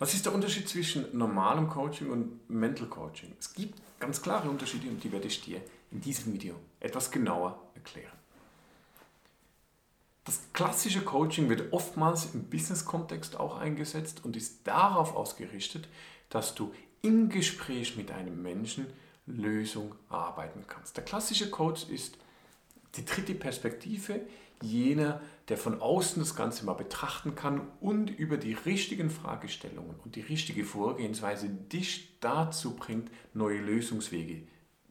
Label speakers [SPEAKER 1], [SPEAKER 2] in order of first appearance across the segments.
[SPEAKER 1] Was ist der Unterschied zwischen normalem Coaching und Mental Coaching? Es gibt ganz klare Unterschiede und die werde ich dir in diesem Video etwas genauer erklären. Das klassische Coaching wird oftmals im Business-Kontext auch eingesetzt und ist darauf ausgerichtet, dass du im Gespräch mit einem Menschen Lösung arbeiten kannst. Der klassische Coach ist die dritte Perspektive, jener, der von außen das Ganze mal betrachten kann und über die richtigen Fragestellungen und die richtige Vorgehensweise dich dazu bringt, neue Lösungswege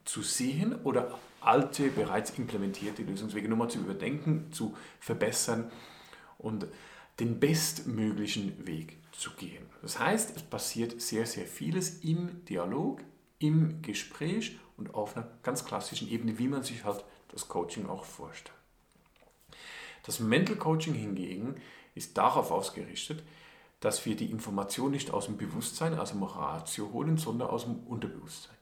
[SPEAKER 1] zu sehen oder alte, bereits implementierte Lösungswege nochmal zu überdenken, zu verbessern und den bestmöglichen Weg zu gehen. Das heißt, es passiert sehr, sehr vieles im Dialog, im Gespräch und auf einer ganz klassischen Ebene, wie man sich halt das Coaching auch vorstellt. Das Mental Coaching hingegen ist darauf ausgerichtet, dass wir die Information nicht aus dem Bewusstsein, also dem Ratio holen, sondern aus dem Unterbewusstsein.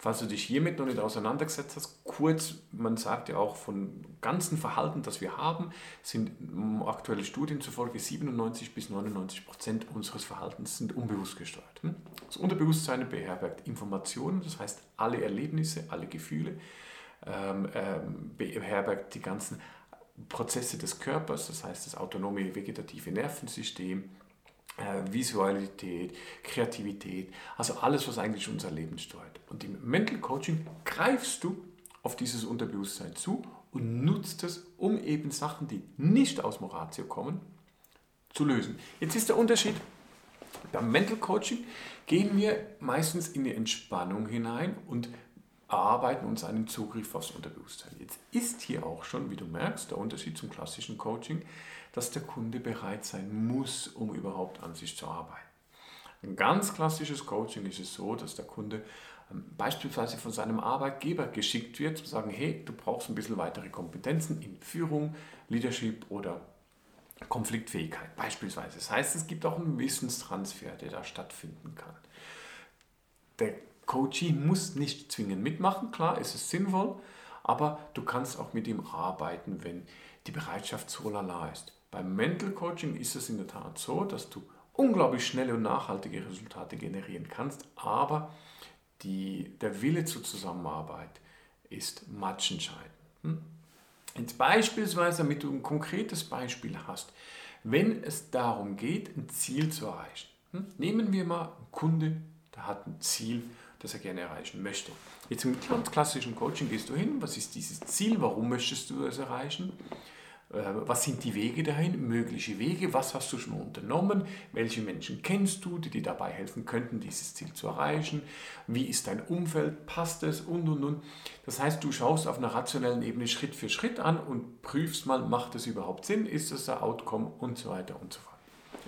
[SPEAKER 1] Falls du dich hiermit noch nicht auseinandergesetzt hast, kurz, man sagt ja auch von ganzen Verhalten, das wir haben, sind aktuelle Studien zufolge 97 bis 99 Prozent unseres Verhaltens sind unbewusst gesteuert. Hm? Das Unterbewusstsein beherbergt Informationen, das heißt alle Erlebnisse, alle Gefühle, ähm, ähm, beherbergt die ganzen Prozesse des Körpers, das heißt das autonome vegetative Nervensystem, äh, Visualität, Kreativität, also alles, was eigentlich unser Leben steuert. Und im Mental Coaching greifst du auf dieses Unterbewusstsein zu und nutzt es, um eben Sachen, die nicht aus Moratio kommen, zu lösen. Jetzt ist der Unterschied, beim Mental Coaching gehen wir meistens in die Entspannung hinein und arbeiten uns einen Zugriff aufs Unterbewusstsein. Jetzt ist hier auch schon, wie du merkst, der Unterschied zum klassischen Coaching, dass der Kunde bereit sein muss, um überhaupt an sich zu arbeiten. Ein ganz klassisches Coaching ist es so, dass der Kunde ähm, beispielsweise von seinem Arbeitgeber geschickt wird, zu sagen, hey, du brauchst ein bisschen weitere Kompetenzen in Führung, Leadership oder Konfliktfähigkeit beispielsweise. Das heißt, es gibt auch einen Wissenstransfer, der da stattfinden kann. Der Coachee muss nicht zwingend mitmachen, klar, ist es sinnvoll, aber du kannst auch mit ihm arbeiten, wenn die Bereitschaft so lala ist. Beim Mental Coaching ist es in der Tat so, dass du unglaublich schnelle und nachhaltige Resultate generieren kannst, aber die, der Wille zur Zusammenarbeit ist matchentscheidend. Hm? Jetzt beispielsweise, damit du ein konkretes Beispiel hast, wenn es darum geht, ein Ziel zu erreichen. Hm? Nehmen wir mal einen Kunde, der hat ein Ziel das er gerne erreichen möchte. Jetzt im ganz klassischen Coaching gehst du hin, was ist dieses Ziel, warum möchtest du es erreichen? Äh, was sind die Wege dahin, mögliche Wege, was hast du schon unternommen, welche Menschen kennst du, die dir dabei helfen könnten, dieses Ziel zu erreichen, wie ist dein Umfeld, passt es? Und und und. Das heißt, du schaust auf einer rationellen Ebene Schritt für Schritt an und prüfst mal, macht es überhaupt Sinn, ist es der Outcome? Und so weiter und so fort.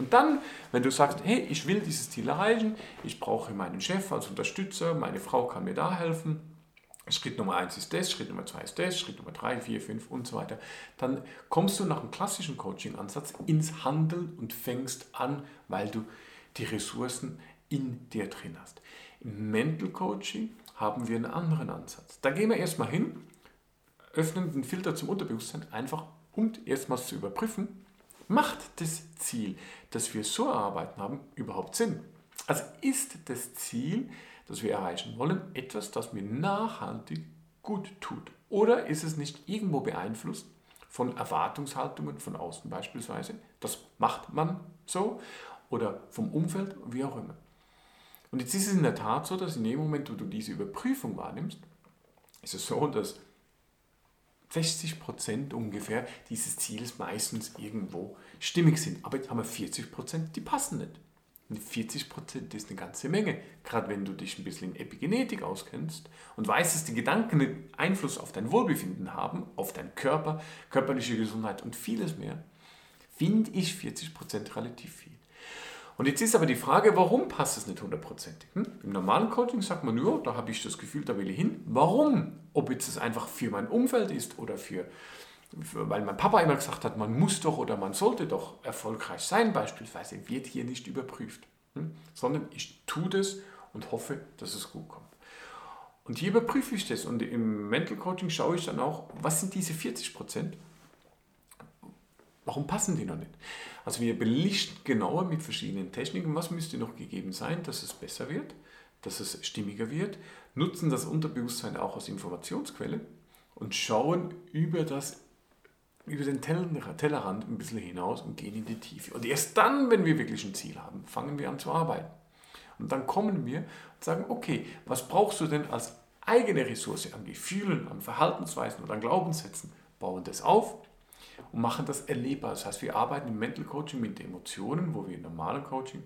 [SPEAKER 1] Und dann, wenn du sagst, hey, ich will dieses Ziel erreichen, ich brauche meinen Chef als Unterstützer, meine Frau kann mir da helfen, Schritt Nummer 1 ist das, Schritt Nummer 2 ist das, Schritt Nummer 3, 4, 5 und so weiter. Dann kommst du nach einem klassischen Coaching-Ansatz ins Handeln und fängst an, weil du die Ressourcen in dir drin hast. Im Mental Coaching haben wir einen anderen Ansatz. Da gehen wir erstmal hin, öffnen den Filter zum Unterbewusstsein, einfach um erstmals zu überprüfen, Macht das Ziel, das wir so erarbeiten haben, überhaupt Sinn? Also ist das Ziel, das wir erreichen wollen, etwas, das mir nachhaltig gut tut? Oder ist es nicht irgendwo beeinflusst von Erwartungshaltungen von außen beispielsweise? Das macht man so. Oder vom Umfeld, wie auch immer. Und jetzt ist es in der Tat so, dass in dem Moment, wo du diese Überprüfung wahrnimmst, ist es so, dass 60 Prozent ungefähr dieses Ziels meistens irgendwo stimmig sind. Aber jetzt haben wir 40 Prozent, die passen nicht. Und 40 Prozent ist eine ganze Menge. Gerade wenn du dich ein bisschen in Epigenetik auskennst und weißt, dass die Gedanken einen Einfluss auf dein Wohlbefinden haben, auf deinen Körper, körperliche Gesundheit und vieles mehr, finde ich 40 Prozent relativ viel. Und jetzt ist aber die Frage, warum passt es nicht hundertprozentig? Hm? Im normalen Coaching sagt man nur, da habe ich das Gefühl, da will ich hin. Warum? Ob jetzt das einfach für mein Umfeld ist oder für, für, weil mein Papa immer gesagt hat, man muss doch oder man sollte doch erfolgreich sein, beispielsweise, wird hier nicht überprüft. Hm? Sondern ich tue das und hoffe, dass es gut kommt. Und hier überprüfe ich das und im Mental Coaching schaue ich dann auch, was sind diese 40 Prozent? Warum passen die noch nicht? Also wir belichten genauer mit verschiedenen Techniken, was müsste noch gegeben sein, dass es besser wird, dass es stimmiger wird, nutzen das Unterbewusstsein auch als Informationsquelle und schauen über, das, über den Tellerrand ein bisschen hinaus und gehen in die Tiefe. Und erst dann, wenn wir wirklich ein Ziel haben, fangen wir an zu arbeiten. Und dann kommen wir und sagen, okay, was brauchst du denn als eigene Ressource an Gefühlen, an Verhaltensweisen oder an Glaubenssätzen? Bauen das auf und machen das erlebbar. Das heißt, wir arbeiten im Mental Coaching mit Emotionen, wo wir im normalen Coaching,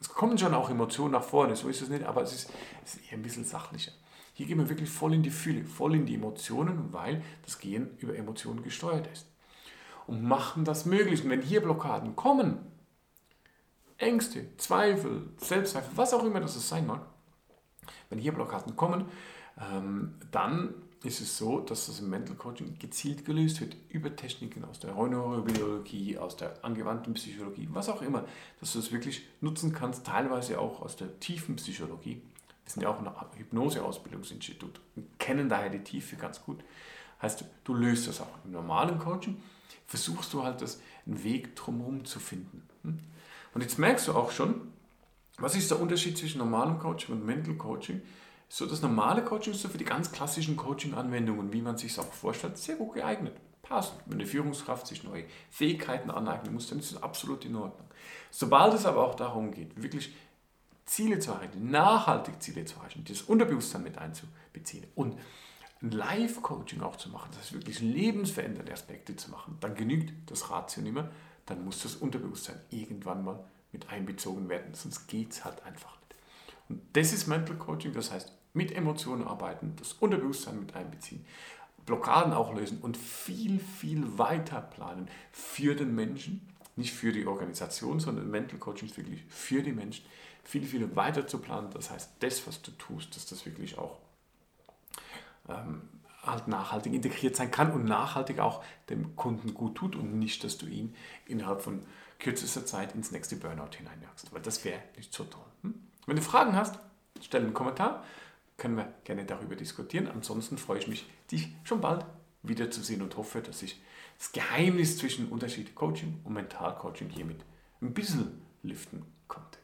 [SPEAKER 1] es kommen schon auch Emotionen nach vorne, so ist es nicht, aber es ist, es ist eher ein bisschen sachlicher. Hier gehen wir wirklich voll in die Fülle, voll in die Emotionen, weil das Gehen über Emotionen gesteuert ist. Und machen das möglich. Und wenn hier Blockaden kommen, Ängste, Zweifel, Selbstzweifel, was auch immer das sein mag, wenn hier Blockaden kommen, ähm, dann ist es so, dass das im Mental Coaching gezielt gelöst wird über Techniken aus der Neurobiologie, aus der angewandten Psychologie, was auch immer, dass du es wirklich nutzen kannst, teilweise auch aus der tiefen Psychologie. Wir sind ja auch ein Hypnose-Ausbildungsinstitut und kennen daher die Tiefe ganz gut. Heißt, du löst das auch im normalen Coaching, versuchst du halt das, einen Weg drumherum zu finden. Hm? Und jetzt merkst du auch schon, was ist der Unterschied zwischen normalem Coaching und Mental Coaching? So das normale Coaching ist so für die ganz klassischen Coaching-Anwendungen, wie man sich es auch vorstellt, sehr gut geeignet. Passt. Wenn eine Führungskraft sich neue Fähigkeiten aneignen muss, dann ist das absolut in Ordnung. Sobald es aber auch darum geht, wirklich Ziele zu erreichen, nachhaltig Ziele zu erreichen, das Unterbewusstsein mit einzubeziehen und ein Live-Coaching auch zu machen, das heißt wirklich lebensverändernde Aspekte zu machen, dann genügt das Ratio nicht mehr, dann muss das Unterbewusstsein irgendwann mal mit einbezogen werden, sonst geht es halt einfach nicht. Und das ist Mental Coaching, das heißt mit Emotionen arbeiten, das Unterbewusstsein mit einbeziehen, Blockaden auch lösen und viel, viel weiter planen für den Menschen, nicht für die Organisation, sondern Mental Coaching ist wirklich für die Menschen, viel, viel weiter zu planen. Das heißt, das, was du tust, dass das wirklich auch ähm, halt nachhaltig integriert sein kann und nachhaltig auch dem Kunden gut tut und nicht, dass du ihn innerhalb von kürzester Zeit ins nächste Burnout hineinjagst, weil das wäre nicht so toll. Hm? Wenn du Fragen hast, stell einen Kommentar, können wir gerne darüber diskutieren. Ansonsten freue ich mich, dich schon bald wiederzusehen und hoffe, dass ich das Geheimnis zwischen Unterschied Coaching und Mentalcoaching hiermit ein bisschen lüften konnte.